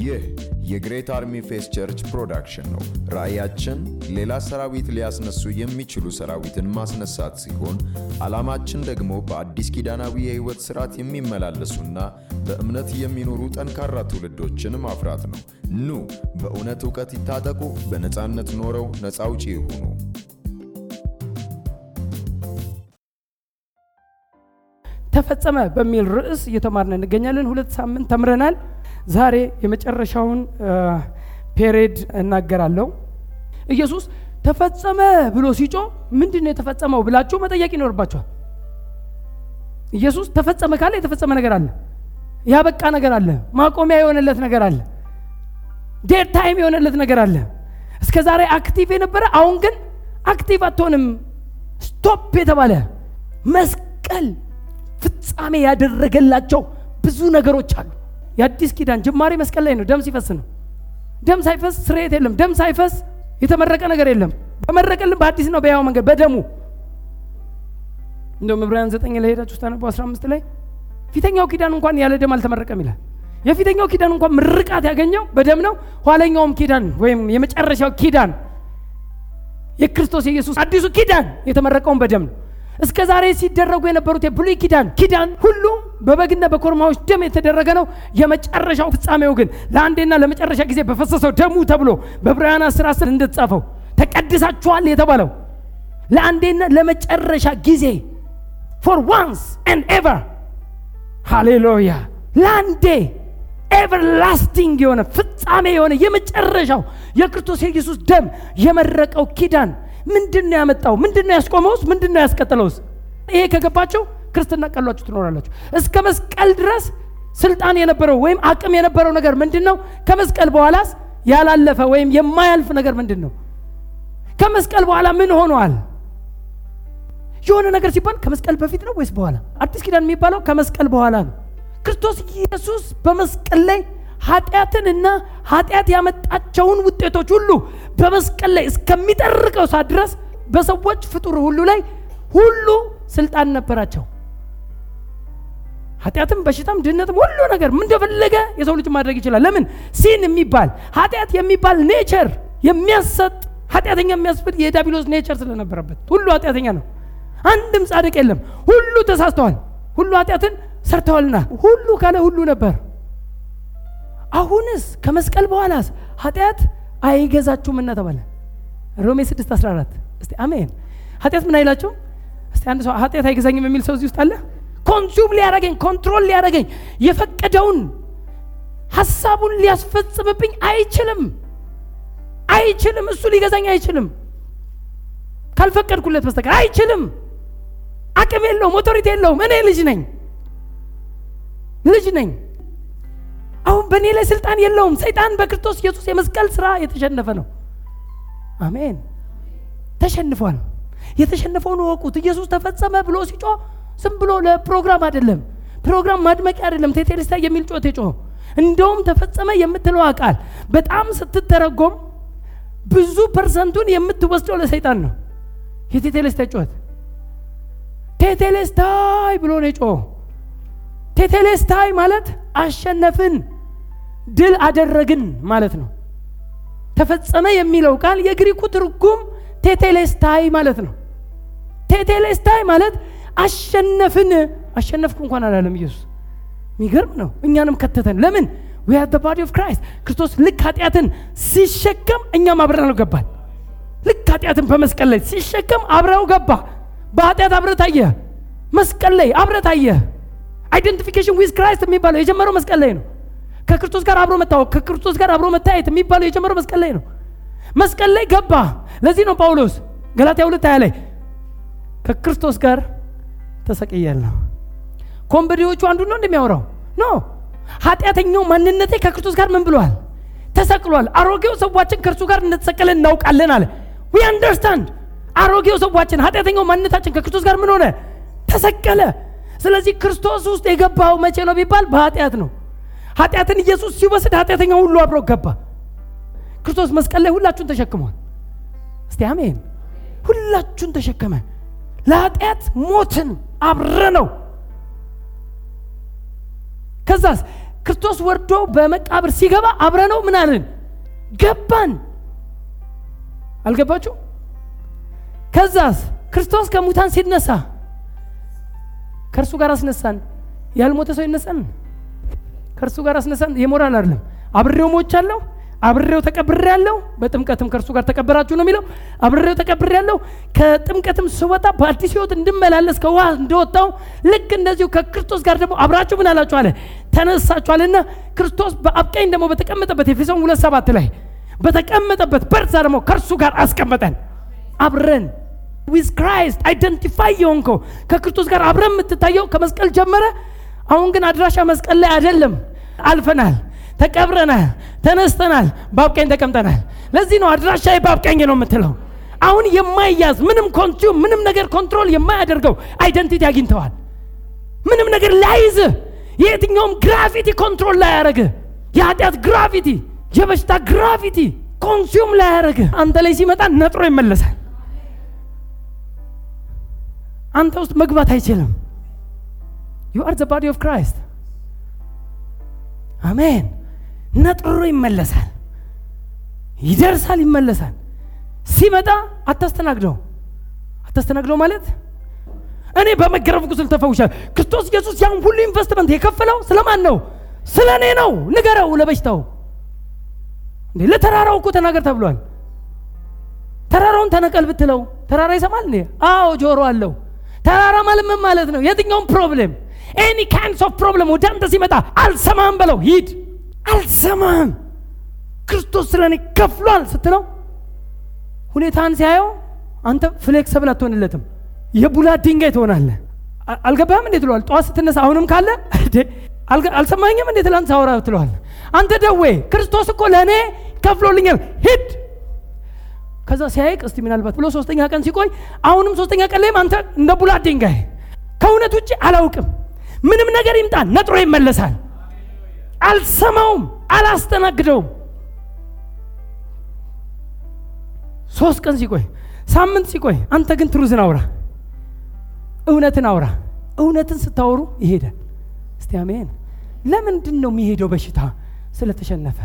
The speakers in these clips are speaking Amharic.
ይህ የ Great Army Faith Church production ነው። ራእያችን ሌላ ሰራዊት ሊያስነሱ የሚችሉ ሰራዊትን ማስነሳት ሲሆን ዓላማችን ደግሞ በአዲስ ኪዳናዊ የሕይወት ሥርዓት የሚመላለሱና በእምነት የሚኖሩ ጠንካራ ትውልዶችን ማፍራት ነው። ኑ በእውነት ዕውቀት ይታጠቁ፣ በነፃነት ኖረው ነፃ አውጪ ይሁኑ። ተፈጸመ በሚል ርዕስ እየተማርን እንገኛለን። ሁለት ሳምንት ተምረናል። ዛሬ የመጨረሻውን period እናገራለሁ። ኢየሱስ ተፈጸመ ብሎ ሲጮህ ምንድን ነው የተፈጸመው ብላችሁ መጠየቅ ይኖርባችኋል። ኢየሱስ ተፈጸመ ካለ የተፈጸመ ነገር አለ፣ ያበቃ ነገር አለ፣ ማቆሚያ የሆነለት ነገር አለ፣ dead time የሆነለት ነገር አለ። እስከ ዛሬ active የነበረ አሁን ግን active አትሆንም፣ stop የተባለ መስቀል ፍጻሜ ያደረገላቸው ብዙ ነገሮች አሉ። የአዲስ ኪዳን ጅማሬ መስቀል ላይ ነው። ደም ሲፈስ ነው። ደም ሳይፈስ ስርየት የለም። ደም ሳይፈስ የተመረቀ ነገር የለም። በመረቀልን በአዲስና በሕያው መንገድ በደሙ እንደውም ዕብራውያን ዘጠኝ ላይ ሄዳችሁ ስታነቡ 15 ላይ ፊተኛው ኪዳን እንኳን ያለ ደም አልተመረቀም ይላል። የፊተኛው ኪዳን እንኳን ምርቃት ያገኘው በደም ነው። ኋለኛውም ኪዳን ወይም የመጨረሻው ኪዳን የክርስቶስ የኢየሱስ አዲሱ ኪዳን የተመረቀው በደም ነው። እስከ ዛሬ ሲደረጉ የነበሩት የብሉይ ኪዳን ኪዳን ሁሉ በበግና በኮርማዎች ደም የተደረገ ነው። የመጨረሻው ፍጻሜው ግን ለአንዴና ለመጨረሻ ጊዜ በፈሰሰው ደሙ ተብሎ በዕብራውያን አስር አስር እንደተጻፈው ተቀድሳችኋል የተባለው ለአንዴና ለመጨረሻ ጊዜ for once and ever ሃሌሉያ ለአንዴ everlasting የሆነ ፍጻሜ የሆነ የመጨረሻው የክርስቶስ የኢየሱስ ደም የመረቀው ኪዳን ምንድን ነው ያመጣው? ምንድን ነው ያስቆመውስ? ምንድን ነው ያስቀጠለውስ? ይሄ ከገባችሁ ክርስትና ቀሏችሁ ትኖራላችሁ። እስከ መስቀል ድረስ ስልጣን የነበረው ወይም አቅም የነበረው ነገር ምንድን ነው? ከመስቀል በኋላስ ያላለፈ ወይም የማያልፍ ነገር ምንድን ነው? ከመስቀል በኋላ ምን ሆኗል? የሆነ ነገር ሲባል ከመስቀል በፊት ነው ወይስ በኋላ? አዲስ ኪዳን የሚባለው ከመስቀል በኋላ ነው። ክርስቶስ ኢየሱስ በመስቀል ላይ ኃጢአትን እና ኃጢአት ያመጣቸውን ውጤቶች ሁሉ በመስቀል ላይ እስከሚጠርቀው ሰዓት ድረስ በሰዎች ፍጡር ሁሉ ላይ ሁሉ ስልጣን ነበራቸው። ኃጢአትም፣ በሽታም፣ ድህነትም ሁሉ ነገር ምን እንደፈለገ የሰው ልጅ ማድረግ ይችላል። ለምን ሲን የሚባል ኃጢአት የሚባል ኔቸር የሚያሰጥ ኃጢአተኛ የሚያስብል የዳቢሎስ nature ስለነበረበት ሁሉ ኃጢአተኛ ነው። አንድም ጻድቅ የለም። ሁሉ ተሳስተዋል። ሁሉ ኃጢአትን ሰርተዋልና ሁሉ ካለ ሁሉ ነበር። አሁንስ ከመስቀል በኋላስ ኃጢአት አይገዛችሁምና ተባለ። ሮሜ 6 14 እስቲ አሜን። ኃጢአት ምን አይላችሁም? እስቲ አንድ ሰው ኃጢአት አይገዛኝም የሚል ሰው እዚህ ውስጥ አለ? consume ሊያረገኝ control ሊያረገኝ የፈቀደውን ሀሳቡን ሊያስፈጽምብኝ አይችልም፣ አይችልም። እሱ ሊገዛኝ አይችልም፣ ካልፈቀድኩለት በስተቀር አይችልም። አቅም የለውም፣ ኦቶሪቲ የለውም። እኔ ልጅ ነኝ፣ ልጅ ነኝ። አሁን በእኔ ላይ ስልጣን የለውም። ሰይጣን በክርስቶስ ኢየሱስ የመስቀል ስራ የተሸነፈ ነው። አሜን። ተሸንፏል። የተሸነፈውን እወቁት። ኢየሱስ ተፈጸመ ብሎ ሲጮ ዝም ብሎ ለፕሮግራም አይደለም፣ ፕሮግራም ማድመቂያ አይደለም። ቴቴልስታ የሚል ጩኸት የጮኸው እንደውም ተፈጸመ የምትለው ቃል በጣም ስትተረጎም ብዙ ፐርሰንቱን የምትወስደው ለሰይጣን ነው። የቴቴልስታ ጩኸት ቴቴልስታይ ብሎ ነው የጮኸው። ቴቴሌስታይ ማለት አሸነፍን፣ ድል አደረግን ማለት ነው። ተፈጸመ የሚለው ቃል የግሪኩ ትርጉም ቴቴሌስታይ ማለት ነው። ቴቴሌስታይ ማለት አሸነፍን። አሸነፍኩ እንኳን አላለም ኢየሱስ። የሚገርም ነው። እኛንም ከተተን። ለምን we are body of Christ። ክርስቶስ ልክ ኃጢአትን ሲሸከም እኛም አብረነው ገባን። ልክ ኃጢአትን በመስቀል ላይ ሲሸከም አብረው ገባ። በኃጢአት አብረህ ታየህ፣ መስቀል ላይ አብረህ ታየህ። identification with Christ የሚባለው የጀመረው መስቀል ላይ ነው። ከክርስቶስ ጋር አብሮ መታወቅ፣ ከክርስቶስ ጋር አብሮ መታየት የሚባለው የጀመረው መስቀል ላይ ነው። መስቀል ላይ ገባ። ለዚህ ነው ጳውሎስ ገላትያ ሁለት ሃያ ላይ ከክርስቶስ ጋር ተሰቅያለሁ። ከወንበዴዎቹ አንዱ ነው እንደሚያወራው no ኃጢአተኛው ማንነቴ ከክርስቶስ ጋር ምን ብሏል? ተሰቅሏል። አሮጌው ሰዋችን ከእርሱ ጋር እንደተሰቀለ እናውቃለን አለ። we understand አሮጌው ሰዋችን ኃጢአተኛው ማንነታችን ከክርስቶስ ጋር ምን ሆነ? ተሰቀለ። ስለዚህ ክርስቶስ ውስጥ የገባው መቼ ነው ቢባል በኃጢአት ነው። ኃጢአትን ኢየሱስ ሲወስድ ኃጢአተኛ ሁሉ አብሮ ገባ። ክርስቶስ መስቀል ላይ ሁላችሁን ተሸክሟል። እስቲ አሜን። ሁላችሁን ተሸከመ። ለኃጢአት ሞትን አብረ ነው። ከዛስ ክርስቶስ ወርዶ በመቃብር ሲገባ አብረነው ምን አለን? ገባን። አልገባችሁ? ከዛስ ክርስቶስ ከሙታን ሲነሳ ከእርሱ ጋር አስነሳን። ያልሞተ ሰው ይነሳን? ከእርሱ ጋር አስነሳን። የሞራል አይደለም። አብሬው ሞቻለሁ፣ አብሬው ተቀብሬያለሁ። በጥምቀትም ከእርሱ ጋር ተቀበራችሁ ነው የሚለው። አብሬው ተቀብሬያለሁ። ከጥምቀትም ስወጣ በአዲስ ሕይወት እንድመላለስ ከውሃ እንደወጣው ልክ እንደዚሁ ከክርስቶስ ጋር ደግሞ አብራችሁ ምን አላችሁ አለ ተነሳችኋልና ክርስቶስ በአብ ቀኝ ደግሞ በተቀመጠበት ኤፌሶን ሁለት ሰባት ላይ በተቀመጠበት በርዛ ደግሞ ከእርሱ ጋር አስቀመጠን አብረን with Christ identify የሆንከው ከክርስቶስ ጋር አብረን የምትታየው ከመስቀል ጀመረ። አሁን ግን አድራሻ መስቀል ላይ አይደለም። አልፈናል፣ ተቀብረናል፣ ተነስተናል፣ በአብ ቀኝ ተቀምጠናል። ለዚህ ነው አድራሻ በአብ ቀኝ ነው የምትለው። አሁን የማይያዝ ምንም consume ምንም ነገር control የማያደርገው identity አግኝተዋል። ምንም ነገር ላይዝ የየትኛውም gravity control ላይ ያደረገ የኃጢአት gravity የበሽታ gravity consume ላይ ያደረገ አንተ ላይ ሲመጣ ነጥሮ ይመለሳል። አንተ ውስጥ መግባት አይችልም። you are the body of Christ አሜን። ነጥሮ ይመለሳል፣ ይደርሳል፣ ይመለሳል። ሲመጣ አታስተናግደው። አታስተናግደው ማለት እኔ በመገረፍ ቁስል ተፈውሻለሁ። ክርስቶስ ኢየሱስ ያን ሁሉ ኢንቨስትመንት የከፈለው ስለማን ነው? ስለ እኔ ነው። ንገረው ለበሽታው ለተራራው እኮ ተናገር ተብሏል። ተራራውን ተነቀል ብትለው ተራራ ይሰማል እንዴ? አዎ ጆሮ አለው። ተራራ ማለት ምን ማለት ነው? የትኛውም problem any kinds of problem ወደ አንተ ሲመጣ አልሰማህም በለው፣ ሂድ። አልሰማህም ክርስቶስ ስለ እኔ ከፍሏል ስትለው ሁኔታን ሲያየው አንተ flexible አትሆንለትም፣ የቡላድ ድንጋይ ትሆናለህ። አልገባህም እንዴ ትለዋል። ጠዋት ስትነሳ አሁንም ካለ አልሰማኝም እንዴ ትላንት ሳወራ ትለዋል። አንተ ደዌ ክርስቶስ እኮ ለእኔ ከፍሎልኛል፣ ሂድ ከዛ ሲያይቅ እስቲ ምናልባት ብሎ ሶስተኛ ቀን ሲቆይ አሁንም ሶስተኛ ቀን ላይም አንተ እንደ ቡላት ድንጋይ ከእውነት ውጭ አላውቅም። ምንም ነገር ይምጣ ነጥሮ ይመለሳል። አልሰማውም፣ አላስተናግደውም። ሶስት ቀን ሲቆይ፣ ሳምንት ሲቆይ፣ አንተ ግን ትሩዝን አውራ፣ እውነትን አውራ። እውነትን ስታወሩ ይሄዳል። እስቲ አሜን። ለምንድን ነው የሚሄደው በሽታ? ስለተሸነፈ።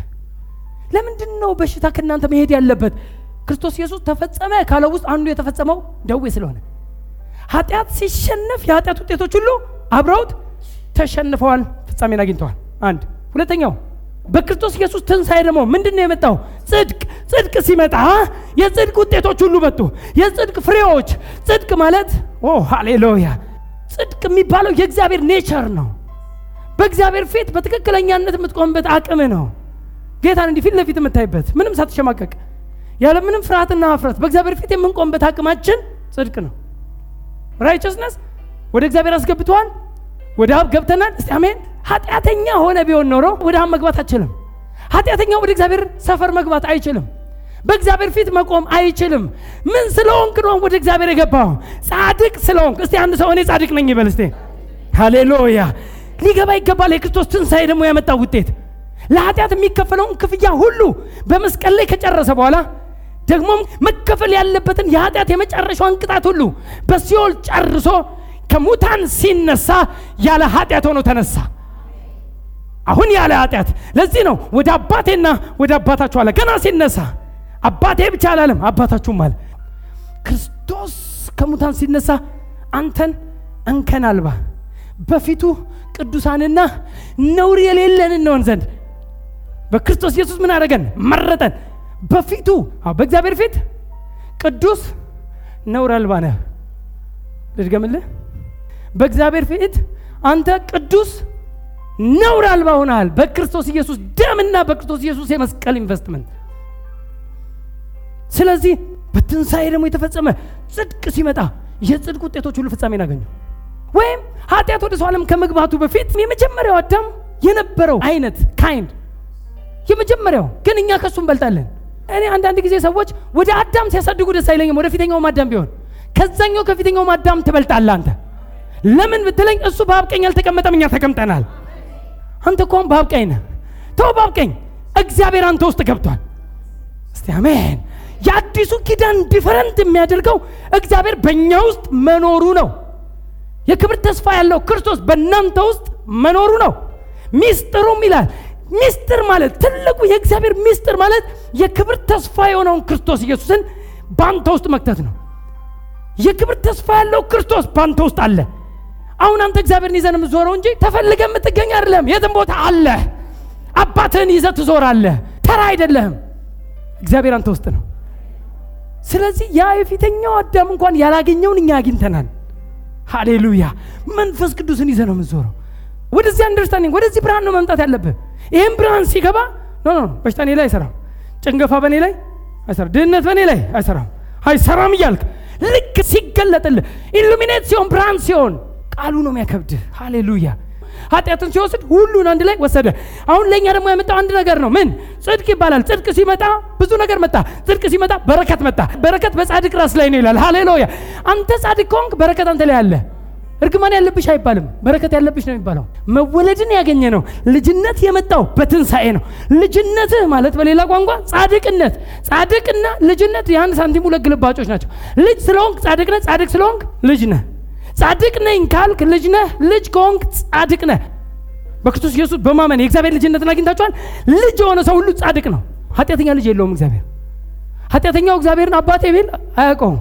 ለምንድን ነው በሽታ ከእናንተ መሄድ ያለበት? ክርስቶስ ኢየሱስ ተፈጸመ ካለው ውስጥ አንዱ የተፈጸመው ደዌ ስለሆነ ኃጢአት ሲሸነፍ የኃጢአት ውጤቶች ሁሉ አብረውት ተሸንፈዋል፣ ፍጻሜን አግኝተዋል። አንድ ሁለተኛው በክርስቶስ ኢየሱስ ትንሣኤ ደግሞ ምንድን ነው የመጣው? ጽድቅ። ጽድቅ ሲመጣ የጽድቅ ውጤቶች ሁሉ መጡ። የጽድቅ ፍሬዎች። ጽድቅ ማለት ኦ ሃሌሉያ! ጽድቅ የሚባለው የእግዚአብሔር nature ነው። በእግዚአብሔር ፊት በትክክለኛነት የምትቆምበት አቅም ነው። ጌታን እንዲህ ፊት ለፊት የምታይበት ምንም ሳትሸማቀቅ ያለ ምንም ፍርሃትና ሀፍረት በእግዚአብሔር ፊት የምንቆምበት አቅማችን ጽድቅ ነው። righteousness ወደ እግዚአብሔር አስገብተዋል። ወደ አብ ገብተናል። እስቲ አሜን። ኃጢአተኛ ሆነ ቢሆን ኖሮ ወደ አብ መግባት አይችልም። ኃጢአተኛ ወደ እግዚአብሔር ሰፈር መግባት አይችልም። በእግዚአብሔር ፊት መቆም አይችልም። ምን ስለሆንክ ነው ወደ እግዚአብሔር የገባው? ጻድቅ ስለሆንክ። እስቲ አንድ ሰው እኔ ጻድቅ ነኝ ይበል እስቲ። ሃሌሉያ። ሊገባ ይገባል። የክርስቶስ ትንሣኤ ደግሞ ያመጣው ውጤት ለኃጢአት የሚከፈለውን ክፍያ ሁሉ በመስቀል ላይ ከጨረሰ በኋላ ደግሞም መከፈል ያለበትን የኃጢአት የመጨረሻውን ቅጣት ሁሉ በሲኦል ጨርሶ ከሙታን ሲነሳ ያለ ኃጢአት ሆኖ ተነሳ። አሁን ያለ ኃጢአት። ለዚህ ነው ወደ አባቴና ወደ አባታችሁ አለ። ገና ሲነሳ አባቴ ብቻ አላለም፣ አባታችሁም አለ። ክርስቶስ ከሙታን ሲነሳ አንተን እንከን አልባ በፊቱ ቅዱሳንና ነውር የሌለን እንሆን ዘንድ በክርስቶስ ኢየሱስ ምን አደረገን? መረጠን። በፊቱ በእግዚአብሔር ፊት ቅዱስ ነውር አልባ ነህ። ልድገምልህ። በእግዚአብሔር ፊት አንተ ቅዱስ ነውር አልባ ሆነሃል። በክርስቶስ ኢየሱስ ደምና በክርስቶስ ኢየሱስ የመስቀል ኢንቨስትመንት። ስለዚህ በትንሣኤ ደግሞ የተፈጸመ ጽድቅ ሲመጣ የጽድቅ ውጤቶች ሁሉ ፍጻሜን አገኙ። ወይም ኃጢአት ወደ ሰው ዓለም ከመግባቱ በፊት የመጀመሪያው አዳም የነበረው አይነት kind የመጀመሪያው ግን እኛ ከሱ እንበልጣለን። እኔ አንዳንድ ጊዜ ሰዎች ወደ አዳም ሲያሳድጉ ደስ አይለኝም። ወደ ፊተኛውም አዳም ቢሆን ከዛኛው ከፊተኛውም አዳም ትበልጣለህ አንተ። ለምን ብትለኝ እሱ በአብ ቀኝ አልተቀመጠም፣ እኛ ተቀምጠናል። አንተ እኮ አሁን በአብ ቀኝ ነህ። ተው በአብ ቀኝ፣ እግዚአብሔር አንተ ውስጥ ገብቷል። እስቲ አሜን። የአዲሱ ኪዳን different የሚያደርገው እግዚአብሔር በእኛ ውስጥ መኖሩ ነው። የክብር ተስፋ ያለው ክርስቶስ በእናንተ ውስጥ መኖሩ ነው። ሚስጥሩም ይላል ሚስጥር ማለት ትልቁ የእግዚአብሔር ሚስጥር ማለት የክብር ተስፋ የሆነውን ክርስቶስ ኢየሱስን በአንተ ውስጥ መክተት ነው። የክብር ተስፋ ያለው ክርስቶስ በአንተ ውስጥ አለ። አሁን አንተ እግዚአብሔርን ይዘን የምትዞረው እንጂ ተፈልገ የምትገኝ አይደለም። የትም ቦታ አለ። አባትህን ይዘህ ትዞራለህ። ተራ አይደለህም። እግዚአብሔር አንተ ውስጥ ነው። ስለዚህ ያ የፊተኛው አዳም እንኳን ያላገኘውን እኛ አግኝተናል። ሃሌሉያ! መንፈስ ቅዱስን ይዘህ ነው የምትዞረው። ወደዚህ understanding ወደዚህ ብርሃን ነው መምጣት ያለብህ። ይህም ብርሃን ሲገባ no no በሽታ እኔ ላይ አይሰራም፣ ጭንገፋ በእኔ ላይ አይሰራም፣ ድህነት በእኔ ላይ አይሰራም አይሰራም እያልክ ልክ ሲገለጥልህ illuminate ሲሆን ብርሃን ሲሆን ቃሉ ነው የሚያከብድህ። ሃሌሉያ ኃጢአትን ሲወስድ ሁሉን አንድ ላይ ወሰደ። አሁን ለእኛ ደግሞ የመጣው አንድ ነገር ነው። ምን ጽድቅ ይባላል። ጽድቅ ሲመጣ ብዙ ነገር መጣ። ጽድቅ ሲመጣ በረከት መጣ። በረከት በጻድቅ ራስ ላይ ነው ይላል። ሃሌሉያ አንተ ጻድቅ ከሆንክ በረከት አንተ ላይ አለ። እርግማን ያለብሽ አይባልም፣ በረከት ያለብሽ ነው የሚባለው። መወለድን ያገኘ ነው። ልጅነት የመጣው በትንሣኤ ነው። ልጅነትህ ማለት በሌላ ቋንቋ ጻድቅነት። ጻድቅና ልጅነት የአንድ ሳንቲም ሁለት ግልባጮች ናቸው። ልጅ ስለሆንክ ጻድቅ ነህ፣ ጻድቅ ስለሆንክ ልጅ ነህ። ጻድቅ ነኝ ካልክ ልጅ ነህ፣ ልጅ ከሆንክ ጻድቅ ነህ። በክርስቶስ ኢየሱስ በማመን የእግዚአብሔር ልጅነትን አግኝታችኋል። ልጅ የሆነ ሰው ሁሉ ጻድቅ ነው። ኃጢአተኛ ልጅ የለውም እግዚአብሔር። ኃጢአተኛው እግዚአብሔርን አባቴ ቢል አያውቀውም።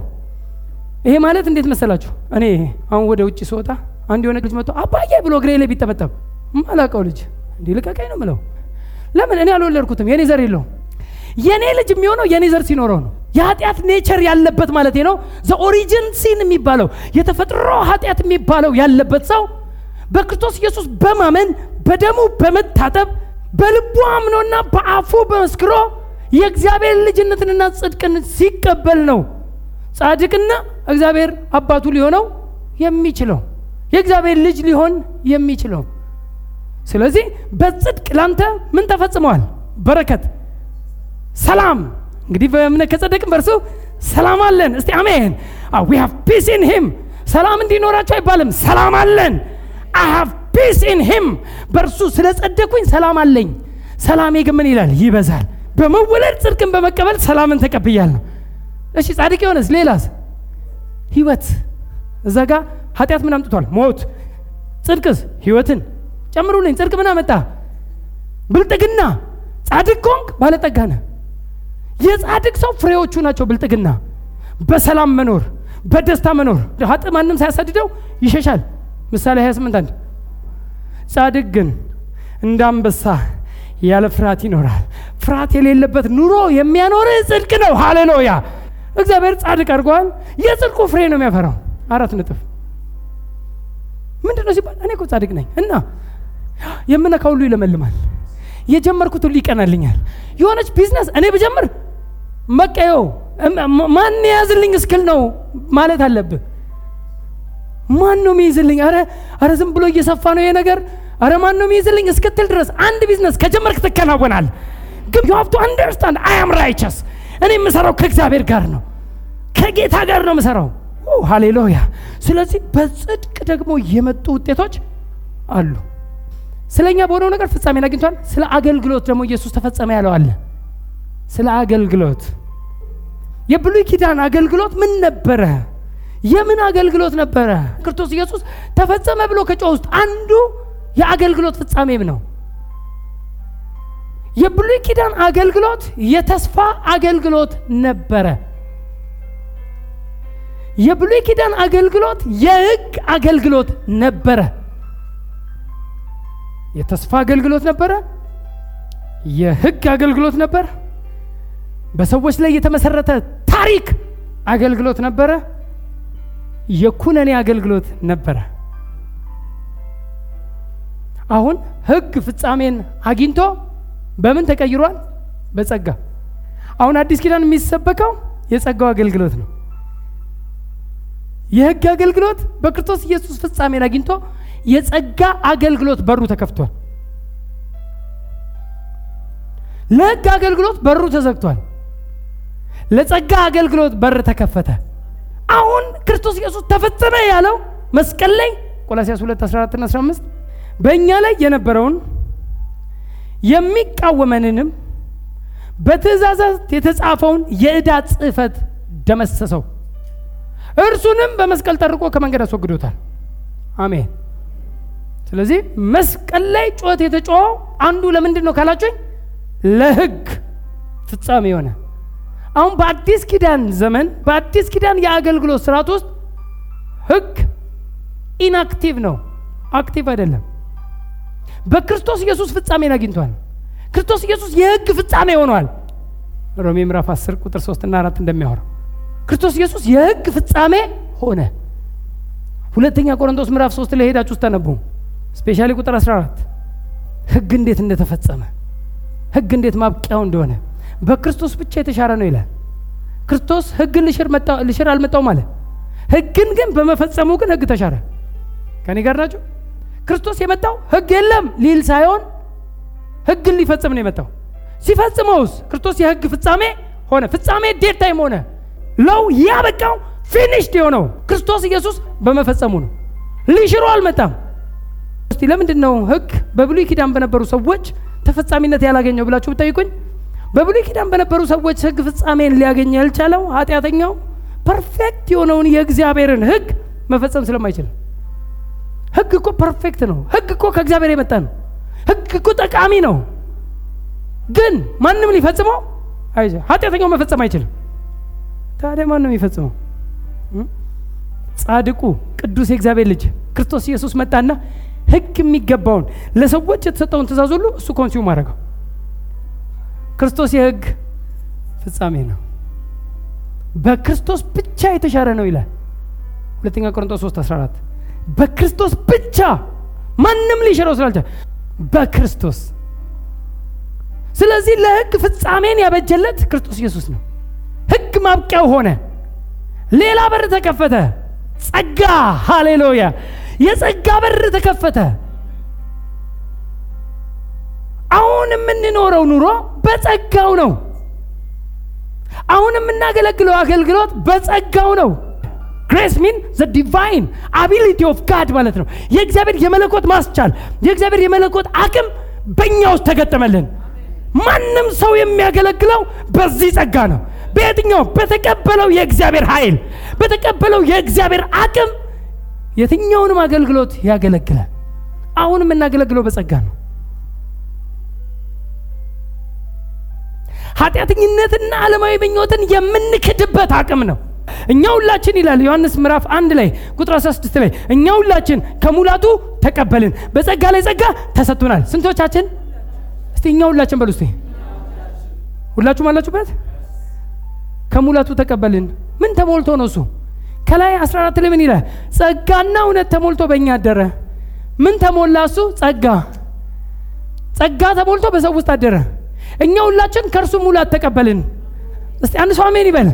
ይሄ ማለት እንዴት መሰላችሁ? እኔ አሁን ወደ ውጭ ስወጣ አንድ የሆነ ልጅ መጥቶ አባዬ ብሎ እግሬ ላይ ቢጠመጠም ማላውቀው ልጅ እንዲህ ልቀቀኝ ነው ምለው። ለምን እኔ አልወለድኩትም፣ የኔ ዘር የለውም። የኔ ልጅ የሚሆነው የኔ ዘር ሲኖረው ነው። የኃጢአት nature ያለበት ማለት ነው። the origin sin የሚባለው የተፈጥሮ ኃጢአት የሚባለው ያለበት ሰው በክርስቶስ ኢየሱስ በማመን በደሙ በመታጠብ በልቡ አምኖና በአፉ በመስክሮ የእግዚአብሔር ልጅነትንና ጽድቅን ሲቀበል ነው ጻድቅና እግዚአብሔር አባቱ ሊሆነው የሚችለው የእግዚአብሔር ልጅ ሊሆን የሚችለው። ስለዚህ በጽድቅ ላንተ ምን ተፈጽመዋል? በረከት፣ ሰላም። እንግዲህ በእምነት ከጸደቅን በእርሱ ሰላም አለን። እስቲ አሜን። we have peace in him። ሰላም እንዲኖራቸው አይባልም፣ ሰላም አለን። I have peace in him። በእርሱ ስለ ጸደቅኩኝ ሰላም አለኝ። ሰላሜ ግን ምን ይላል? ይበዛል። በመወለድ ጽድቅን በመቀበል ሰላምን ተቀብያለሁ። እሺ ጻድቅ የሆነስ ሌላስ? ህይወት እዛ ጋ ኃጢአት ምን አምጥቷል? ሞት። ጽድቅስ ህይወትን ጨምሩልኝ። ጽድቅ ምን አመጣ? ብልጥግና። ጻድቅ ኮንክ ባለጠጋ ነህ። የጻድቅ ሰው ፍሬዎቹ ናቸው ብልጥግና፣ በሰላም መኖር፣ በደስታ መኖር። ሀጥ ማንም ሳያሳድደው ይሸሻል። ምሳሌ 28 አንድ ጻድቅ ግን እንደ አንበሳ ያለ ፍርሃት ይኖራል። ፍርሃት የሌለበት ኑሮ የሚያኖርህ ጽድቅ ነው። ሃሌሉያ እግዚአብሔር ጻድቅ አድርገዋል። የጽድቁ ፍሬ ነው የሚያፈራው። አራት ነጥብ ምንድን ነው ሲባል እኔ እኮ ጻድቅ ነኝ እና የምነካ ሁሉ ይለመልማል፣ የጀመርኩት ሁሉ ይቀናልኛል። የሆነች ቢዝነስ እኔ ብጀምር መቀየው ማን የያዝልኝ እስክል ነው ማለት አለብህ። ማን ነው የሚይዝልኝ? አረ አረ ዝም ብሎ እየሰፋ ነው ይሄ ነገር። አረ ማን ነው የሚይዝልኝ እስክትል ድረስ አንድ ቢዝነስ ከጀመርክ ትከናወናል። ግን you have to understand I am righteous እኔ የምሰራው ከእግዚአብሔር ጋር ነው፣ ከጌታ ጋር ነው የምሰራው። ሃሌሉያ። ስለዚህ በጽድቅ ደግሞ የመጡ ውጤቶች አሉ። ስለ እኛ በሆነው ነገር ፍጻሜን አግኝቷል። ስለ አገልግሎት ደግሞ ኢየሱስ ተፈጸመ ያለው አለ። ስለ አገልግሎት የብሉይ ኪዳን አገልግሎት ምን ነበረ? የምን አገልግሎት ነበረ? ክርስቶስ ኢየሱስ ተፈጸመ ብሎ ከጮህ ውስጥ አንዱ የአገልግሎት ፍጻሜም ነው። የብሉይ ኪዳን አገልግሎት የተስፋ አገልግሎት ነበረ። የብሉይ ኪዳን አገልግሎት የሕግ አገልግሎት ነበረ። የተስፋ አገልግሎት ነበረ። የሕግ አገልግሎት ነበረ። በሰዎች ላይ የተመሰረተ ታሪክ አገልግሎት ነበረ። የኩነኔ አገልግሎት ነበረ። አሁን ሕግ ፍጻሜን አግኝቶ በምን ተቀይሯል? በጸጋ። አሁን አዲስ ኪዳን የሚሰበከው የጸጋው አገልግሎት ነው። የሕግ አገልግሎት በክርስቶስ ኢየሱስ ፍጻሜን አግኝቶ የጸጋ አገልግሎት በሩ ተከፍቷል። ለሕግ አገልግሎት በሩ ተዘግቷል። ለጸጋ አገልግሎት በር ተከፈተ። አሁን ክርስቶስ ኢየሱስ ተፈጸመ ያለው መስቀል ላይ ቆላሲያስ 2 14 እና 15 በእኛ ላይ የነበረውን የሚቃወመንንም በትእዛዛት የተጻፈውን የዕዳ ጽሕፈት ደመሰሰው፣ እርሱንም በመስቀል ጠርቆ ከመንገድ አስወግዶታል። አሜን። ስለዚህ መስቀል ላይ ጩኸት የተጮኸው አንዱ ለምንድን ነው ካላችሁኝ፣ ለሕግ ፍጻሜ የሆነ አሁን በአዲስ ኪዳን ዘመን በአዲስ ኪዳን የአገልግሎት ስርዓት ውስጥ ሕግ inactive ነው፣ active አይደለም። በክርስቶስ ኢየሱስ ፍጻሜን አግኝቷል። ክርስቶስ ኢየሱስ የሕግ ፍጻሜ ሆኗል። ሮሜ ምዕራፍ 10 ቁጥር 3 እና 4 እንደሚያወራው ክርስቶስ ኢየሱስ የሕግ ፍጻሜ ሆነ። ሁለተኛ ቆሮንቶስ ምዕራፍ 3 ላይ ሄዳችሁ ስታነቡ ስፔሻሊ ቁጥር 14 ሕግ እንዴት እንደተፈጸመ ሕግ እንዴት ማብቂያው እንደሆነ በክርስቶስ ብቻ የተሻረ ነው ይላል። ክርስቶስ ሕግን ልሽር አልመጣውም አለ። ሕግን ግን በመፈጸሙ ግን ሕግ ተሻረ። ከኔ ጋር ናቸው። ክርስቶስ የመጣው ሕግ የለም ሊል ሳይሆን ሕግን ሊፈጽም ነው የመጣው። ሲፈጽመውስ ክርስቶስ የሕግ ፍጻሜ ሆነ። ፍጻሜ dead time ሆነ። law ያበቃው finished የሆነው ክርስቶስ ኢየሱስ በመፈጸሙ ነው። ሊሽሮ አልመጣም። እስቲ ለምንድን ነው ሕግ በብሉይ ኪዳን በነበሩ ሰዎች ተፈጻሚነት ያላገኘው ብላችሁ ብታይቁኝ፣ በብሉይ ኪዳን በነበሩ ሰዎች ሕግ ፍጻሜን ሊያገኝ ያልቻለው ኃጢአተኛው perfect የሆነውን የእግዚአብሔርን ሕግ መፈጸም ስለማይችል። ሕግ እኮ perfect ነው። ሕግ እኮ ከእግዚአብሔር የመጣ ነው። ሕግ እኮ ጠቃሚ ነው። ግን ማንም ሊፈጽመው አይ ኃጢአተኛው መፈጸም አይችልም። ታዲያ ማን ይፈጽመው? ጻድቁ ቅዱስ የእግዚአብሔር ልጅ ክርስቶስ ኢየሱስ መጣና ሕግ የሚገባውን ለሰዎች የተሰጠውን ትእዛዝ ሁሉ እሱ consume አደረገው። ክርስቶስ የሕግ ፍጻሜ ነው። በክርስቶስ ብቻ የተሻረ ነው ይላል ሁለተኛ ቆሮንቶስ 3 14 በክርስቶስ ብቻ ማንም ሊሽረው ስላልቻለ በክርስቶስ ስለዚህ ለሕግ ፍጻሜን ያበጀለት ክርስቶስ ኢየሱስ ነው። ሕግ ማብቂያው ሆነ። ሌላ በር ተከፈተ። ጸጋ፣ ሃሌሉያ! የጸጋ በር ተከፈተ። አሁን የምንኖረው ኑሮ በጸጋው ነው። አሁን የምናገለግለው አገልግሎት በጸጋው ነው። grace mean the divine ability of God ማለት ነው። የእግዚአብሔር የመለኮት ማስቻል፣ የእግዚአብሔር የመለኮት አቅም በእኛ ውስጥ ተገጠመልን። ማንም ሰው የሚያገለግለው በዚህ ጸጋ ነው። በየትኛው በተቀበለው የእግዚአብሔር ኃይል በተቀበለው የእግዚአብሔር አቅም የትኛውንም አገልግሎት ያገለግላል። አሁን የምናገለግለው በጸጋ ነው። ኃጢአተኝነትና ዓለማዊ ምኞትን የምንክድበት አቅም ነው። እኛ ሁላችን ይላል ዮሐንስ ምዕራፍ አንድ ላይ ቁጥር 16 ላይ እኛ ሁላችን ከሙላቱ ተቀበልን፣ በጸጋ ላይ ጸጋ ተሰጥቶናል። ስንቶቻችን? እስቲ እኛ ሁላችን በሉ እስቲ። ሁላችሁም አላችሁበት? ከሙላቱ ተቀበልን። ምን ተሞልቶ ነው እሱ? ከላይ 14 ላይ ምን ይላል? ጸጋና እውነት ተሞልቶ በእኛ አደረ። ምን ተሞላ እሱ? ጸጋ። ጸጋ ተሞልቶ በሰው ውስጥ አደረ። እኛ ሁላችን ከእርሱ ሙላት ተቀበልን። እስቲ አንድ ሰው አሜን ይበል።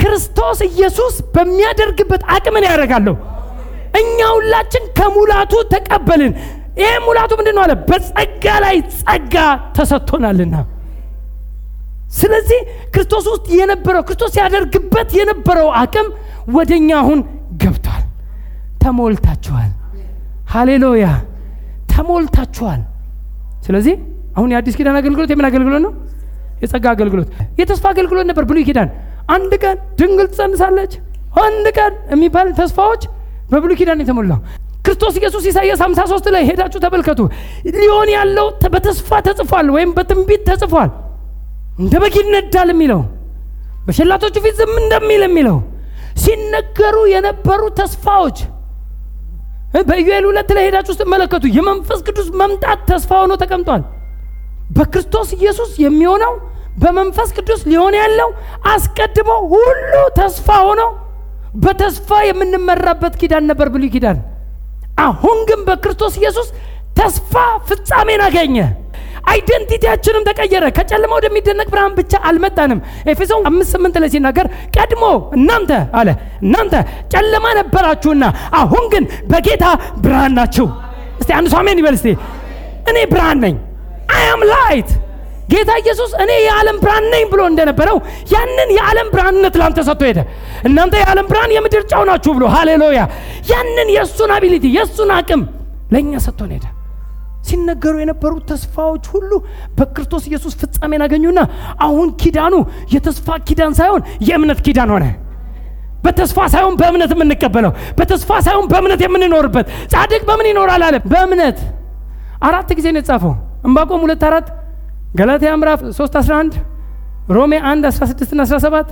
ክርስቶስ ኢየሱስ በሚያደርግበት አቅምን ያደርጋለሁ። እኛ ሁላችን ከሙላቱ ተቀበልን። ይህ ሙላቱ ምንድን ነው አለ? በጸጋ ላይ ጸጋ ተሰጥቶናልና። ስለዚህ ክርስቶስ ውስጥ የነበረው ክርስቶስ ያደርግበት የነበረው አቅም ወደኛ አሁን ገብቷል። ተሞልታችኋል። ሃሌሉያ ተሞልታችኋል። ስለዚህ አሁን የአዲስ ኪዳን አገልግሎት የምን አገልግሎት ነው? የጸጋ አገልግሎት። የተስፋ አገልግሎት ነበር ብሉይ ኪዳን። አንድ ቀን ድንግል ትጸንሳለች፣ አንድ ቀን የሚባል ተስፋዎች በብሉይ ኪዳን የተሞላው ክርስቶስ ኢየሱስ ኢሳይያስ 53 ላይ ሄዳችሁ ተመልከቱ። ሊሆን ያለው በተስፋ ተጽፏል፣ ወይም በትንቢት ተጽፏል። እንደ በግ ይነዳል የሚለው በሸላቶቹ ፊት ዝም እንደሚል የሚለው ሲነገሩ የነበሩ ተስፋዎች በኢዩኤል ሁለት ላይ ሄዳችሁ ስትመለከቱ የመንፈስ ቅዱስ መምጣት ተስፋ ሆኖ ተቀምጧል። በክርስቶስ ኢየሱስ የሚሆነው በመንፈስ ቅዱስ ሊሆን ያለው አስቀድሞ ሁሉ ተስፋ ሆኖ በተስፋ የምንመራበት ኪዳን ነበር ብሉይ ኪዳን። አሁን ግን በክርስቶስ ኢየሱስ ተስፋ ፍጻሜን አገኘ። አይደንቲቲያችንም ተቀየረ። ከጨለማ ወደሚደነቅ ብርሃን ብቻ አልመጣንም። ኤፌሶን አምስት ስምንት ላይ ሲናገር ቀድሞ እናንተ አለ እናንተ ጨለማ ነበራችሁና አሁን ግን በጌታ ብርሃን ናችሁ። እስቲ አንድ ሰው አሜን ይበል። እስቲ እኔ ብርሃን ነኝ፣ I'm light። ጌታ ኢየሱስ እኔ የዓለም ብርሃን ነኝ ብሎ እንደነበረው ያንን የዓለም ብርሃንነት ላንተ ሰጥቶ ሄደ። እናንተ የዓለም ብርሃን የምድር ጨው ናችሁ ብሎ ሃሌሉያ። ያንን የእሱን ability የእሱን አቅም ለእኛ ሰጥቶን ሄደ። ሲነገሩ የነበሩት ተስፋዎች ሁሉ በክርስቶስ ኢየሱስ ፍጻሜን አገኙና አሁን ኪዳኑ የተስፋ ኪዳን ሳይሆን የእምነት ኪዳን ሆነ። በተስፋ ሳይሆን በእምነት የምንቀበለው በተስፋ ሳይሆን በእምነት የምንኖርበት ጻድቅ በምን ይኖራል አለ በእምነት አራት ጊዜ ነው የተጻፈው ዕንባቆም ሁለት አራት ገላትያ ምዕራፍ 3 11 ሮሜ 1 16 እና 17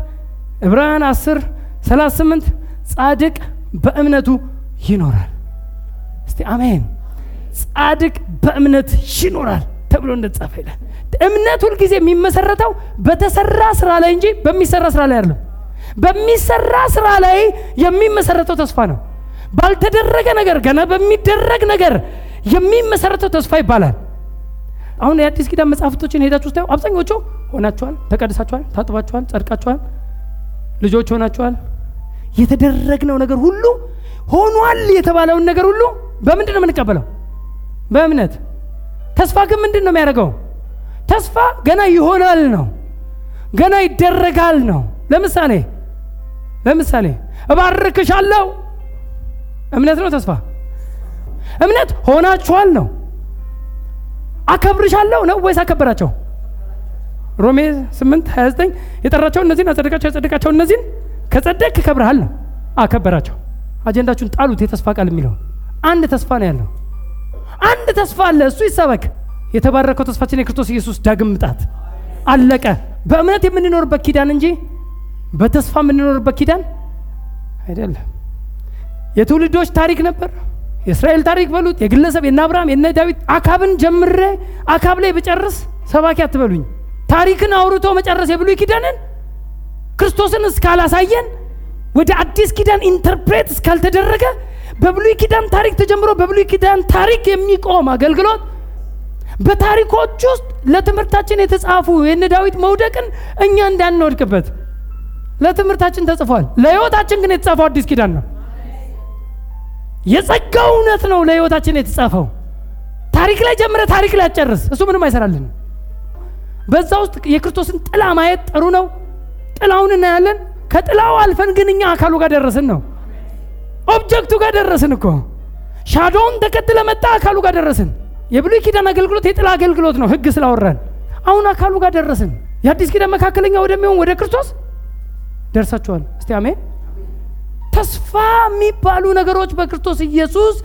ዕብራውያን 10 38 ጻድቅ በእምነቱ ይኖራል። እስቲ አሜን። ጻድቅ በእምነት ይኖራል ተብሎ እንደተጻፈ ይላል። እምነት ሁልጊዜ የሚመሰረተው በተሰራ ስራ ላይ እንጂ በሚሰራ ስራ ላይ አይደለም። በሚሰራ ስራ ላይ የሚመሰረተው ተስፋ ነው። ባልተደረገ ነገር ገና በሚደረግ ነገር የሚመሰረተው ተስፋ ይባላል አሁን የአዲስ ኪዳን መጽሐፍቶችን ሄዳችሁ ስታዩ አብዛኞቹ ሆናችኋል ተቀድሳችኋል ታጥባችኋል ጸድቃችኋል ልጆች ሆናችኋል። የተደረግነው ነገር ሁሉ ሆኗል የተባለውን ነገር ሁሉ በምንድን ነው የምንቀበለው? በእምነት። ተስፋ ግን ምንድን ነው የሚያደርገው? ተስፋ ገና ይሆናል ነው ገና ይደረጋል ነው። ለምሳሌ ለምሳሌ እባርክሻለሁ። እምነት ነው ተስፋ? እምነት ሆናችኋል ነው አከብርሻለሁ ነው ወይስ አከበራቸው? ሮሜ 8 29 የጠራቸው እነዚህን አጸደቃቸው ያጸደቃቸው እነዚህን? ከጸደቅ ከብርሃል ነው። አከበራቸው። አጀንዳችሁን ጣሉት የተስፋ ቃል የሚለው አንድ ተስፋ ነው ያለው። አንድ ተስፋ አለ። እሱ ይሰበክ። የተባረከው ተስፋችን የክርስቶስ ኢየሱስ ዳግም ምጣት። አለቀ። በእምነት የምንኖርበት ኪዳን እንጂ በተስፋ የምንኖርበት ኪዳን አይደለም። የትውልዶች ታሪክ ነበር የእስራኤል ታሪክ በሉት የግለሰብ የነ አብርሃም የነ ዳዊት አካብን ጀምሬ አካብ ላይ ብጨርስ ሰባኪ አትበሉኝ። ታሪክን አውርቶ መጨረስ የብሉይ ኪዳንን ክርስቶስን እስካላሳየን ወደ አዲስ ኪዳን ኢንተርፕሬት እስካልተደረገ በብሉይ ኪዳን ታሪክ ተጀምሮ በብሉይ ኪዳን ታሪክ የሚቆም አገልግሎት በታሪኮች ውስጥ ለትምህርታችን የተጻፉ የነ ዳዊት መውደቅን እኛ እንዳንወድቅበት ለትምህርታችን ተጽፏል። ለህይወታችን ግን የተጻፈው አዲስ ኪዳን ነው የጸጋው እውነት ነው ለህይወታችን የተጻፈው። ታሪክ ላይ ጀምሬ ታሪክ ላይ አጨርስ እሱ ምንም አይሰራልን በዛ ውስጥ የክርስቶስን ጥላ ማየት ጥሩ ነው። ጥላውን እናያለን። ከጥላው አልፈን ግን እኛ አካሉ ጋር ደረስን ነው። object ኡ ጋር ደረስን እኮ። shadow ውን ተከትለን መጣ አካሉ ጋር ደረስን። የብሉይ ኪዳን አገልግሎት የጥላ አገልግሎት ነው ህግ ስላወራን። አሁን አካሉ ጋር ደረስን። የአዲስ ኪዳን መካከለኛ ወደሚሆን ወደ ክርስቶስ ደርሳችኋል። እስቲ አሜን ተስፋ የሚባሉ ነገሮች በክርስቶስ ኢየሱስ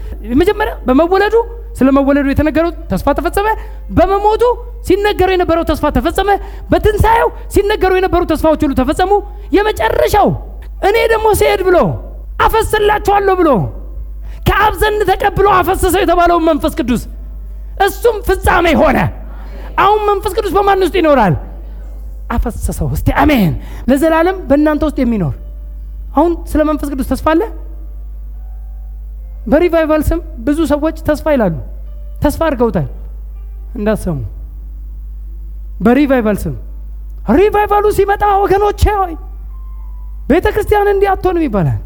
መጀመሪያ በመወለዱ ስለ መወለዱ የተነገረው ተስፋ ተፈጸመ። በመሞቱ ሲነገረው የነበረው ተስፋ ተፈጸመ። በትንሣኤው ሲነገሩ የነበሩ ተስፋዎች ሁሉ ተፈጸሙ። የመጨረሻው እኔ ደግሞ ሲሄድ ብሎ አፈስላችኋለሁ ብሎ ከአብ ዘንድ ተቀብሎ አፈሰሰው የተባለውን መንፈስ ቅዱስ እሱም ፍጻሜ ሆነ። አሁን መንፈስ ቅዱስ በማን ውስጥ ይኖራል? አፈሰሰው። እስቲ አሜን። ለዘላለም በእናንተ ውስጥ የሚኖር አሁን ስለ መንፈስ ቅዱስ ተስፋ አለ? በ revival ስም ብዙ ሰዎች ተስፋ ይላሉ። ተስፋ አድርገውታል። እንዳትሰሙ። በ revival ስም። revival ኡ ሲመጣ ወገኖቼ ሆይ ቤተ ክርስቲያን እንዲህ አትሆንም ይባላል።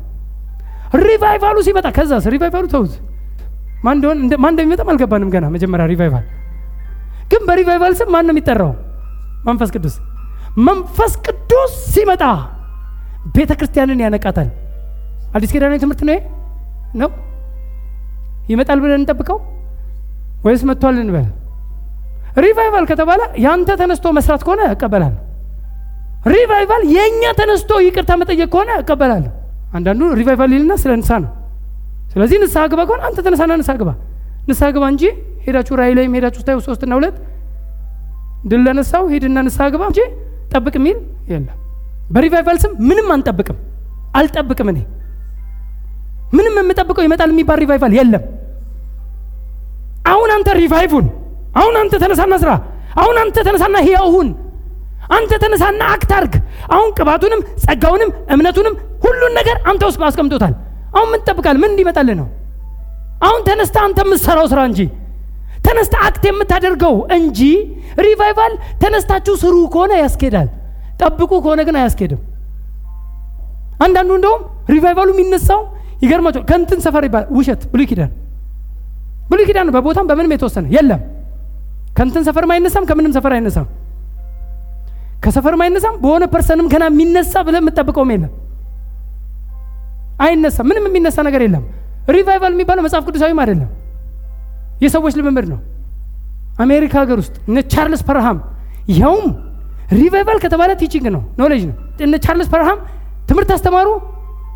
revival ኡ ሲመጣ ከዛስ? revival ኡ ተውት። ማን እንደሚመጣም አልገባንም ገና መጀመሪያ revival። ግን በ revival ስም ማን ነው የሚጠራው? መንፈስ ቅዱስ። መንፈስ ቅዱስ ሲመጣ ቤተ ክርስቲያንን ያነቃታል። አዲስ ኪዳናዊ ትምህርት ነው ነው? ይመጣል ብለን እንጠብቀው? ወይስ መጥቷል እንበል? revival ከተባለ ያንተ ተነስቶ መስራት ከሆነ እቀበላለሁ። revival የእኛ ተነስቶ ይቅርታ መጠየቅ ከሆነ እቀበላለሁ። አንዳንዱ revival ይልና ስለ ንስሐ ነው። ስለዚህ ንስሐ ግባ ከሆነ አንተ ተነሳና ንስሐ ግባ። ንስሐ ግባ እንጂ ሄዳችሁ ራእይ ላይም ሄዳችሁ ስታዩ ሶስትና ሁለት ድል ለነሳው ሂድና ንስሐ ግባ እንጂ ጠብቅ የሚል የለም በ revival ስም ምንም አንጠብቅም። አልጠብቅም እኔ። ምንም የምጠብቀው ይመጣል የሚባል revival የለም። አሁን አንተ revive ሁን አሁን አንተ ተነሳና ስራ። አሁን አንተ ተነሳና ህያው ሁን። አንተ ተነሳና act አርግ አሁን ቅባቱንም ጸጋውንም እምነቱንም ሁሉን ነገር አንተ ውስጥ አስቀምጦታል። አሁን ምን ትጠብቃለህ ምን እንዲመጣልህ ነው? አሁን ተነስተህ አንተ የምትሰራው ስራ እንጂ ተነስተህ act የምታደርገው እንጂ revival ተነስታችሁ ስሩ ከሆነ ያስኬዳል ጠብቁ ከሆነ ግን አያስኬድም። አንዳንዱ እንደውም revival ኡ የሚነሳው ይገርማቸው ከእንትን ሰፈር ይባላል ውሸት ብሉይ ኪዳን። ብሉይ ኪዳን በቦታም በምንም የተወሰነ የለም። ከእንትን ሰፈርም አይነሳም ከምንም ሰፈር አይነሳም። ከሰፈርም አይነሳም በሆነ person ም ገና የሚነሳ ብለህ የምትጠብቀውም የለም። አይነሳም ምንም የሚነሳ ነገር የለም። revival የሚባለው መጽሐፍ ቅዱሳዊም አይደለም። የሰዎች ልምምድ ነው። አሜሪካ ሀገር ውስጥ እነ ቻርልስ ፐርሃም ያውም revival ከተባለ teaching ነው knowledge ነው እነ ቻርልስ ፐርሃም ትምህርት አስተማሩ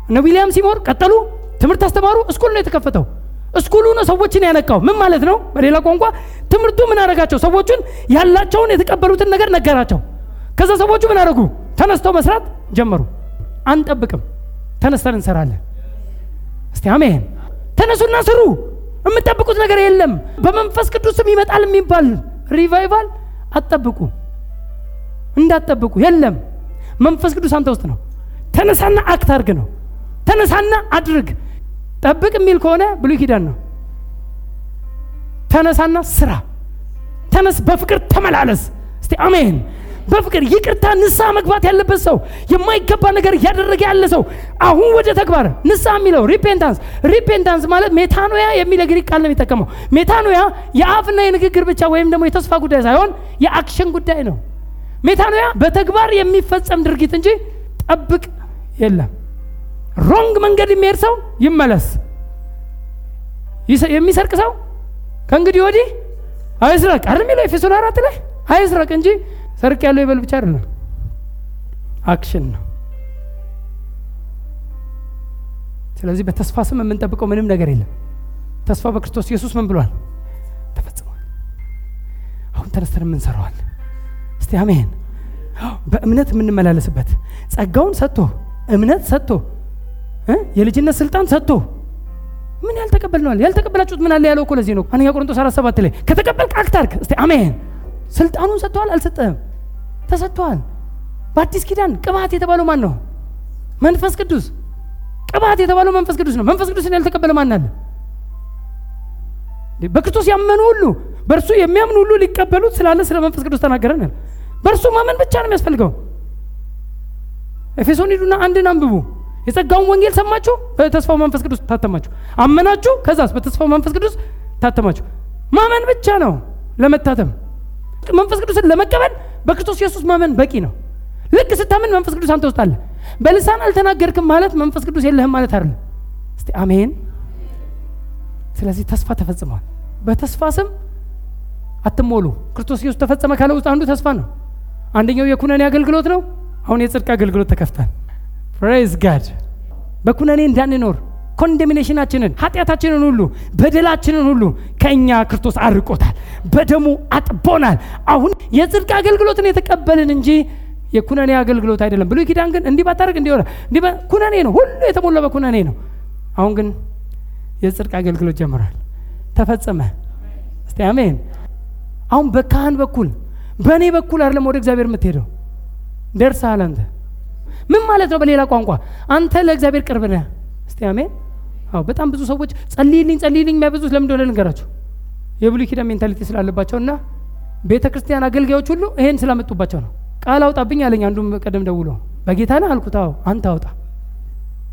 እነ ዊሊያም ሲሞር ቀጠሉ፣ ትምህርት አስተማሩ። school ነው የተከፈተው። school ኡ ነው ሰዎችን ያነቃው። ምን ማለት ነው? በሌላ ቋንቋ ትምህርቱ ምን አደረጋቸው? ሰዎቹን ያላቸውን የተቀበሉትን ነገር ነገራቸው። ከዛ ሰዎቹ ምን አደረጉ? ተነስተው መስራት ጀመሩ። አንጠብቅም፣ ተነስተን እንሰራለን። እስቲ አሜን። ተነሱና ስሩ። የምጠብቁት ነገር የለም። በመንፈስ ቅዱስም ይመጣል የሚባል ሪቫይቫል አትጠብቁ፣ እንዳትጠብቁ። የለም መንፈስ ቅዱስ አንተ ውስጥ ነው። ተነሳና አክት አድርግ ነው። ተነሳና አድርግ። ጠብቅ የሚል ከሆነ ብሉይ ኪዳን ነው። ተነሳና ስራ። ተነስ፣ በፍቅር ተመላለስ። እስቲ አሜን። በፍቅር ይቅርታ፣ ንስሐ መግባት ያለበት ሰው የማይገባ ነገር እያደረገ ያለ ሰው አሁን ወደ ተግባር ንስሐ የሚለው repentance። repentance ማለት metanoia የሚል የግሪክ ቃል ነው የሚጠቀመው። metanoia የአፍና የንግግር ብቻ ወይም ደግሞ የተስፋ ጉዳይ ሳይሆን የ action ጉዳይ ነው። metanoia በተግባር የሚፈጸም ድርጊት እንጂ ጠብቅ የለም። wrong መንገድ የሚሄድ ሰው ይመለስ። የሚሰርቅ ሰው ከእንግዲህ ወዲህ አይስረቅ አይደል የሚለው ኤፌሶን አራት ላይ አይስረቅ እንጂ ሰርቅ ያለው ይበል ብቻ አይደለም፣ አክሽን ነው። ስለዚህ በተስፋ ስም የምንጠብቀው ምንም ነገር የለም። ተስፋ በክርስቶስ ኢየሱስ ምን ብሏል? ተፈጽሟል። አሁን ተነስተን የምንሰራዋል። እስቲ አሜን። በእምነት የምንመላለስበት ጸጋውን ሰጥቶ እምነት ሰጥቶ የልጅነት ስልጣን ሰጥቶ ምን ያልተቀበልነዋል? ያልተቀበላችሁት ምን አለ ያለው እኮ ለዚህ ነው። አንደኛ ቆሮንቶስ አራት ሰባት ላይ ከተቀበልክ አድርግ። እስቲ አሜን። ስልጣኑን ሰጥተዋል አልሰጠህም? ተሰጥተዋል። በአዲስ ኪዳን ቅባት የተባለው ማን ነው? መንፈስ ቅዱስ። ቅባት የተባለው መንፈስ ቅዱስ ነው። መንፈስ ቅዱስን ያልተቀበለ ማን አለ? በክርስቶስ ያመኑ ሁሉ በእርሱ የሚያምኑ ሁሉ ሊቀበሉት ስላለ ስለ መንፈስ ቅዱስ ተናገረን። በእርሱ ማመን ብቻ ነው የሚያስፈልገው። ኤፌሶን ሂዱና አንድን አንብቡ። የጸጋውን ወንጌል ሰማችሁ፣ በተስፋው መንፈስ ቅዱስ ታተማችሁ። አመናችሁ፣ ከዛስ በተስፋው መንፈስ ቅዱስ ታተማችሁ። ማመን ብቻ ነው ለመታተም። መንፈስ ቅዱስን ለመቀበል በክርስቶስ ኢየሱስ ማመን በቂ ነው። ልክ ስታምን መንፈስ ቅዱስ አንተ ውስጥ አለ። በልሳን አልተናገርክም ማለት መንፈስ ቅዱስ የለህም ማለት አይደለም። እስቲ አሜን። ስለዚህ ተስፋ ተፈጽሟል። በተስፋ ስም አትሞሉ። ክርስቶስ ኢየሱስ ተፈጸመ ካለ ውስጥ አንዱ ተስፋ ነው። አንደኛው የኩነኔ አገልግሎት ነው። አሁን የጽድቅ አገልግሎት ተከፍቷል። praise God። በኩነኔ እንዳንኖር condemnation ኣችንን፣ ኃጢአታችንን ሁሉ በደላችንን ሁሉ ከእኛ ክርስቶስ አርቆታል፣ በደሙ አጥቦናል። አሁን የጽድቅ አገልግሎትን የተቀበልን እንጂ የኩነኔ አገልግሎት አይደለም። ብሉይ ኪዳን ግን እንዲህ ባታደርግ እንዲህ ሆነ እንዲህ ኩነኔ ነው፣ ሁሉ የተሞላ በኩነኔ ነው። አሁን ግን የጽድቅ አገልግሎት ጀምሯል፣ ተፈጸመ። እስቲ አሜን። አሁን በካህን በኩል በእኔ በኩል አይደለም ወደ እግዚአብሔር የምትሄደው ደርሰሃል አንተ። ምን ማለት ነው? በሌላ ቋንቋ አንተ ለእግዚአብሔር ቅርብ ነህ። እስቲ አሜን። አዎ በጣም ብዙ ሰዎች ጸልይልኝ ጸልይልኝ የሚያበዙት ለምን እንደሆነ ልንገራችሁ። የብሉይ ኪዳን mentality ስላለባቸው እና ቤተ ክርስቲያን አገልጋዮች ሁሉ ይሄን ስላመጡባቸው ነው። ቃል አውጣብኝ አለኝ አንዱም ቀደም ደውሎ በጌታ ነህ አልኩት። አዎ አንተ አውጣ።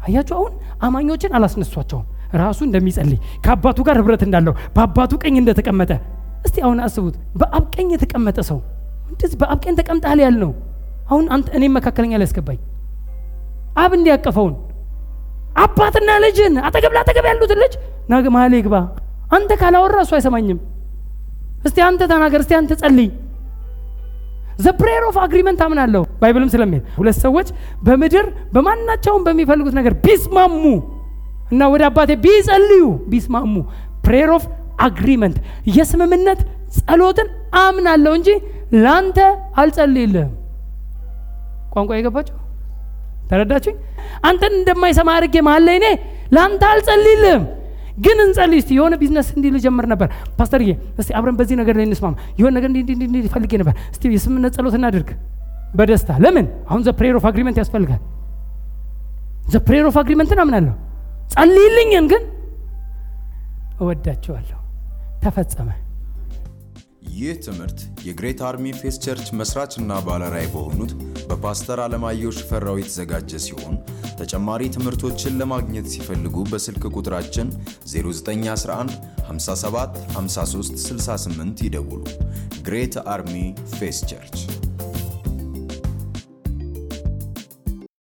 አያችሁ አሁን አማኞችን አላስነሷቸውም። ራሱ እንደሚጸልይ ከአባቱ ጋር ህብረት እንዳለው በአባቱ ቀኝ እንደተቀመጠ እስቲ አሁን አስቡት። በአብ ቀኝ የተቀመጠ ሰው እንደዚህ በአብ ቀኝ ተቀምጠሃል ያል ነው አሁን አንተ እኔም መካከለኛ ላይ ያስገባኝ አብ እንዲያቀፈውን አባትና ልጅን አጠገብ ላጠገብ ያሉትን ልጅ ናግ መሀል ይግባ። አንተ ካላወራ እሱ አይሰማኝም። እስቲ አንተ ተናገር፣ እስቲ አንተ ጸልይ። the prayer of agreement አምናለሁ ባይብልም ስለሚል ሁለት ሰዎች በምድር በማናቸውም በሚፈልጉት ነገር ቢስማሙ እና ወደ አባቴ ቢጸልዩ ቢስማሙ prayer of agreement የስምምነት ጸሎትን አምናለሁ እንጂ ላንተ አልጸልይልህም። ቋንቋ የገባቸው ተረዳችሁኝ? አንተን እንደማይሰማ አድርጌ መሀል ላይ እኔ ለአንተ አልጸልይልህም፣ ግን እንጸልይ እስቲ። የሆነ ቢዝነስ እንዲህ ልጀምር ነበር ፓስተርዬ፣ እስቲ አብረን በዚህ ነገር ላይ እንስማማ። የሆነ ነገር እንዲህ እንዲህ ፈልጌ ነበር፣ እስቲ የስምምነት ጸሎት እናድርግ በደስታ። ለምን አሁን the prayer of agreement ያስፈልጋል። the prayer of agreement ን አምናለሁ። ጸልይልኝን ግን እወዳቸዋለሁ። ተፈጸመ። ይህ ትምህርት የ Great Army Faith Church መስራችና ባለራዕይ በሆኑት በፓስተር አለማየሁ ሽፈራው የተዘጋጀ ሲሆን ተጨማሪ ትምህርቶችን ለማግኘት ሲፈልጉ በስልክ ቁጥራችን 0911 57 53 68 ይደውሉ። ግሬት አርሚ ፌስ ቸርች